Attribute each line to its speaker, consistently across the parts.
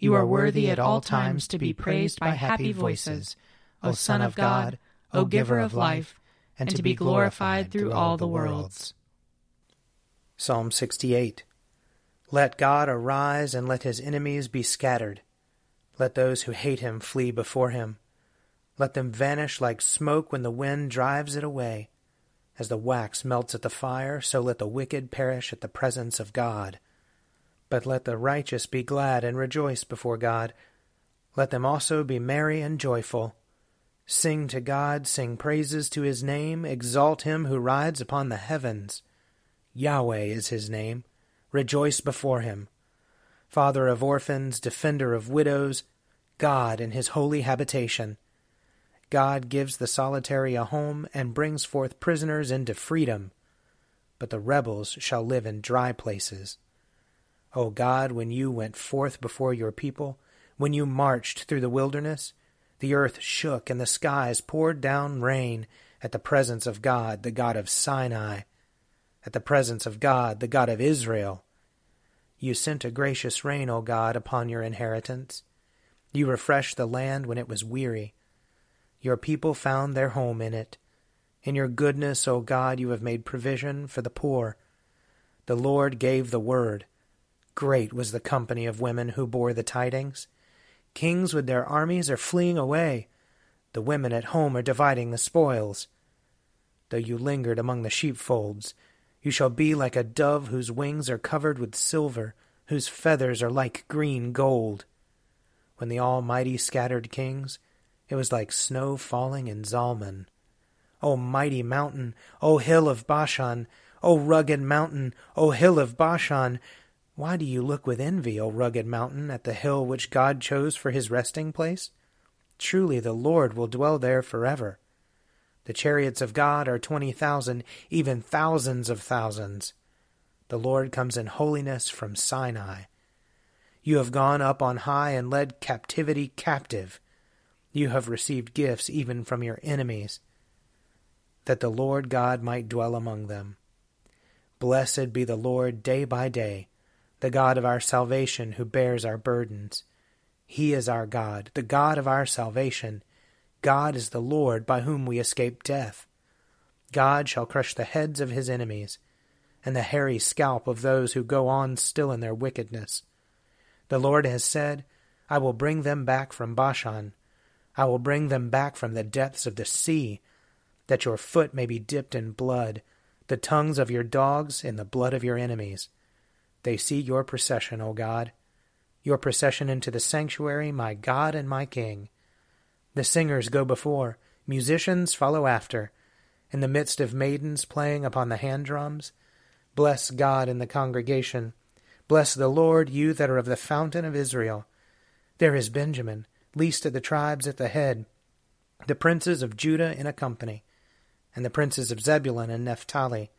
Speaker 1: you are worthy at all times to be praised by happy voices, O Son of God, O Giver of life, and to be glorified through all the worlds. Psalm 68 Let God arise and let his enemies be scattered. Let those who hate him flee before him. Let them vanish like smoke when the wind drives it away. As the wax melts at the fire, so let the wicked perish at the presence of God. But let the righteous be glad and rejoice before God. Let them also be merry and joyful. Sing to God, sing praises to his name, exalt him who rides upon the heavens. Yahweh is his name. Rejoice before him. Father of orphans, defender of widows, God in his holy habitation. God gives the solitary a home and brings forth prisoners into freedom. But the rebels shall live in dry places. O God, when you went forth before your people, when you marched through the wilderness, the earth shook and the skies poured down rain at the presence of God, the God of Sinai, at the presence of God, the God of Israel. You sent a gracious rain, O God, upon your inheritance. You refreshed the land when it was weary. Your people found their home in it. In your goodness, O God, you have made provision for the poor. The Lord gave the word Great was the company of women who bore the tidings. Kings with their armies are fleeing away. The women at home are dividing the spoils. Though you lingered among the sheepfolds, you shall be like a dove whose wings are covered with silver, whose feathers are like green gold. When the Almighty scattered kings, it was like snow falling in Zalmon. O mighty mountain, O hill of Bashan, O rugged mountain, O hill of Bashan, why do you look with envy, O rugged mountain, at the hill which God chose for his resting place? Truly the Lord will dwell there forever. The chariots of God are twenty thousand, even thousands of thousands. The Lord comes in holiness from Sinai. You have gone up on high and led captivity captive. You have received gifts even from your enemies, that the Lord God might dwell among them. Blessed be the Lord day by day the God of our salvation who bears our burdens. He is our God, the God of our salvation. God is the Lord by whom we escape death. God shall crush the heads of his enemies, and the hairy scalp of those who go on still in their wickedness. The Lord has said, I will bring them back from Bashan. I will bring them back from the depths of the sea, that your foot may be dipped in blood, the tongues of your dogs in the blood of your enemies. They see your procession, O God, your procession into the sanctuary, my God and my King. The singers go before, musicians follow after, in the midst of maidens playing upon the hand drums. Bless God in the congregation. Bless the Lord, you that are of the fountain of Israel. There is Benjamin, least of the tribes at the head, the princes of Judah in a company, and the princes of Zebulun and Naphtali.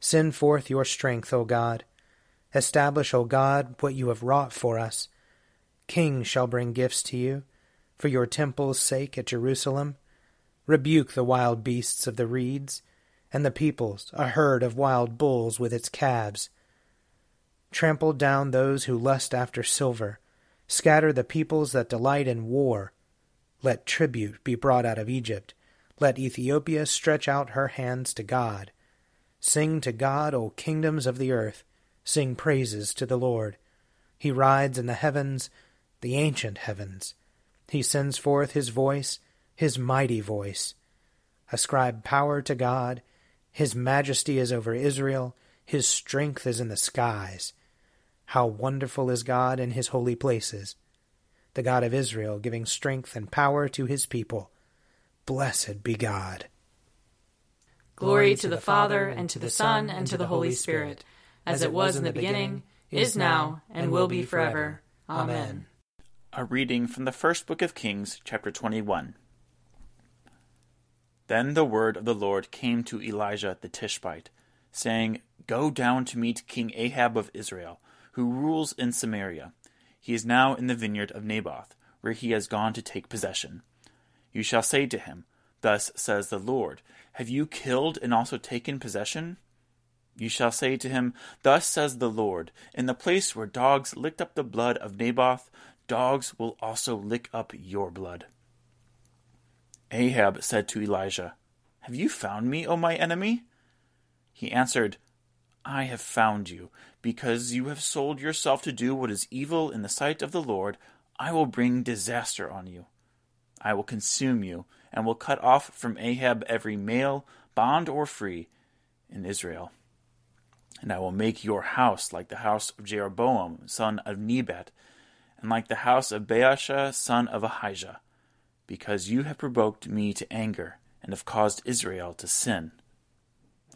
Speaker 1: Send forth your strength, O God. Establish, O God, what you have wrought for us. Kings shall bring gifts to you, for your temple's sake at Jerusalem. Rebuke the wild beasts of the reeds, and the peoples, a herd of wild bulls with its calves. Trample down those who lust after silver, scatter the peoples that delight in war. Let tribute be brought out of Egypt, let Ethiopia stretch out her hands to God. Sing to God, O kingdoms of the earth, sing praises to the Lord. He rides in the heavens, the ancient heavens. He sends forth his voice, his mighty voice. Ascribe power to God. His majesty is over Israel, his strength is in the skies. How wonderful is God in his holy places! The God of Israel giving strength and power to his people. Blessed be God.
Speaker 2: Glory to the Father, and to the Son, and to the Holy Spirit, as it was in the beginning, is now, and will be forever. Amen.
Speaker 3: A reading from the first book of Kings, chapter 21. Then the word of the Lord came to Elijah the Tishbite, saying, Go down to meet King Ahab of Israel, who rules in Samaria. He is now in the vineyard of Naboth, where he has gone to take possession. You shall say to him, Thus says the Lord, Have you killed and also taken possession? You shall say to him, Thus says the Lord, In the place where dogs licked up the blood of Naboth, dogs will also lick up your blood. Ahab said to Elijah, Have you found me, O my enemy? He answered, I have found you, because you have sold yourself to do what is evil in the sight of the Lord. I will bring disaster on you. I will consume you, and will cut off from Ahab every male, bond or free, in Israel. And I will make your house like the house of Jeroboam, son of Nebat, and like the house of Baasha, son of Ahijah, because you have provoked me to anger, and have caused Israel to sin.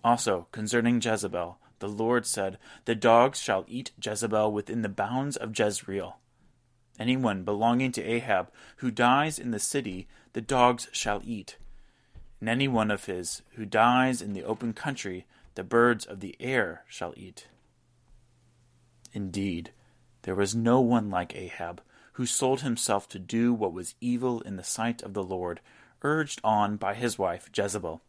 Speaker 3: Also, concerning Jezebel, the Lord said, The dogs shall eat Jezebel within the bounds of Jezreel. Anyone belonging to Ahab who dies in the city, the dogs shall eat. And any one of his who dies in the open country, the birds of the air shall eat. Indeed, there was no one like Ahab, who sold himself to do what was evil in the sight of the Lord, urged on by his wife Jezebel.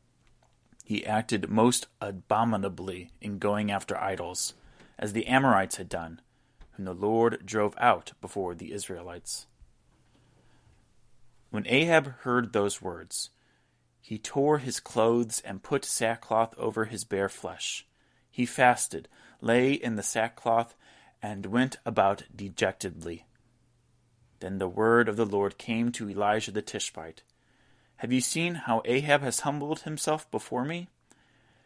Speaker 3: He acted most abominably in going after idols, as the Amorites had done whom the Lord drove out before the Israelites. When Ahab heard those words, he tore his clothes and put sackcloth over his bare flesh. He fasted, lay in the sackcloth, and went about dejectedly. Then the word of the Lord came to Elijah the Tishbite Have you seen how Ahab has humbled himself before me?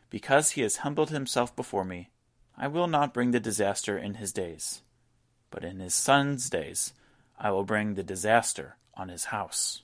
Speaker 3: Because he has humbled himself before me, I will not bring the disaster in his days but in his son's days I will bring the disaster on his house.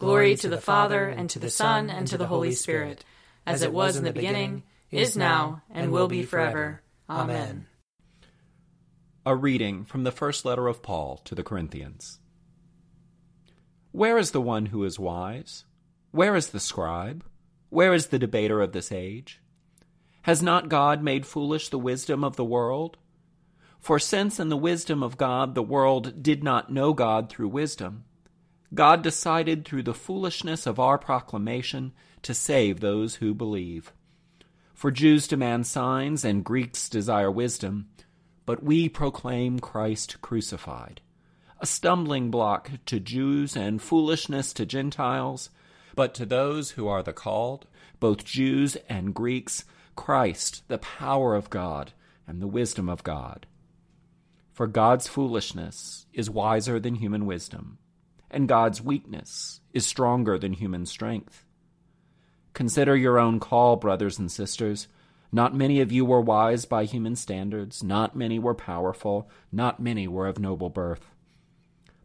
Speaker 2: Glory to the Father, and to the Son, and to the Holy Spirit, as it was in the beginning, is now, and will be forever. Amen.
Speaker 4: A reading from the first letter of Paul to the Corinthians. Where is the one who is wise? Where is the scribe? Where is the debater of this age? Has not God made foolish the wisdom of the world? For since in the wisdom of God the world did not know God through wisdom, God decided through the foolishness of our proclamation to save those who believe. For Jews demand signs and Greeks desire wisdom, but we proclaim Christ crucified, a stumbling block to Jews and foolishness to Gentiles. But to those who are the called, both Jews and Greeks, Christ, the power of God and the wisdom of God. For God's foolishness is wiser than human wisdom, and God's weakness is stronger than human strength. Consider your own call, brothers and sisters. Not many of you were wise by human standards, not many were powerful, not many were of noble birth.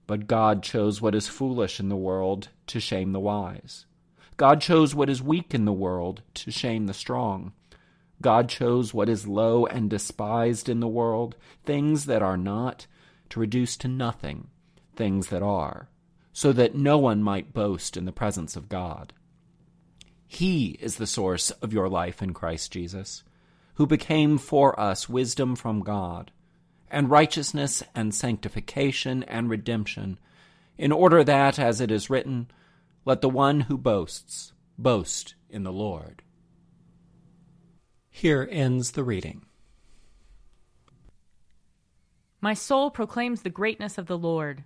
Speaker 4: But God chose what is foolish in the world to shame the wise. God chose what is weak in the world to shame the strong. God chose what is low and despised in the world, things that are not, to reduce to nothing things that are, so that no one might boast in the presence of God. He is the source of your life in Christ Jesus, who became for us wisdom from God and righteousness and sanctification and redemption, in order that, as it is written, let the one who boasts boast in the Lord. Here ends the reading.
Speaker 2: My soul proclaims the greatness of the Lord.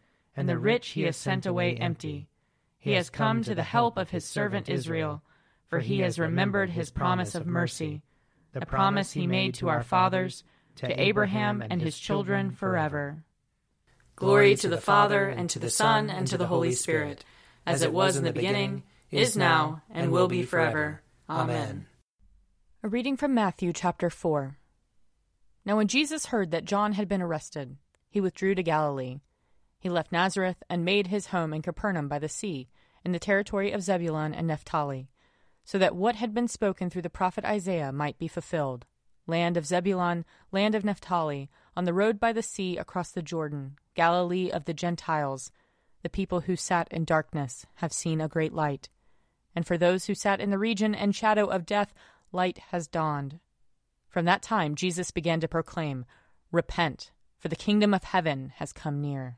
Speaker 2: and the rich he has sent away empty. He has come to the help of his servant Israel, for he has remembered his promise of mercy the promise he made to our fathers, to Abraham and his children forever.
Speaker 5: Glory to the Father, and to the Son, and to the Holy Spirit, as it was in the beginning, is now, and will be forever. Amen.
Speaker 2: A reading from Matthew chapter 4. Now, when Jesus heard that John had been arrested, he withdrew to Galilee. He left Nazareth and made his home in Capernaum by the sea, in the territory of Zebulun and Naphtali so that what had been spoken through the prophet Isaiah might be fulfilled. Land of Zebulun, land of Naphtali, on the road by the sea across the Jordan, Galilee of the Gentiles, the people who sat in darkness have seen a great light. And for those who sat in the region and shadow of death, light has dawned. From that time Jesus began to proclaim, Repent, for the kingdom of heaven has come near.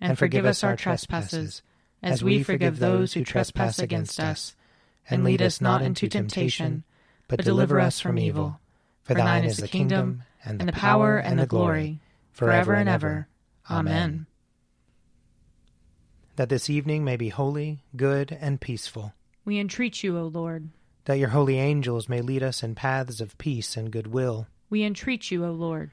Speaker 2: and forgive us our trespasses, as we forgive those who trespass against us and lead us not into temptation, but deliver us from evil. For thine is the kingdom, and the power, and the glory, forever and ever. Amen.
Speaker 1: That this evening may be holy, good, and peaceful.
Speaker 2: We entreat you, O Lord.
Speaker 1: That your holy angels may lead us in paths of peace and goodwill.
Speaker 2: We entreat you, O Lord.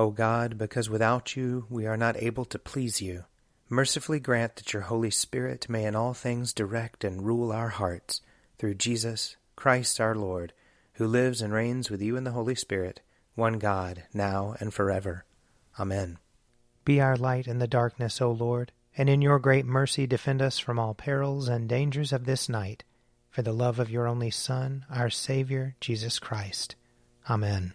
Speaker 1: O God, because without you we are not able to please you, mercifully grant that your Holy Spirit may in all things direct and rule our hearts, through Jesus Christ our Lord, who lives and reigns with you in the Holy Spirit, one God, now and forever. Amen. Be our light in the darkness, O Lord, and in your great mercy defend us from all perils and dangers of this night, for the love of your only Son, our Savior, Jesus Christ. Amen.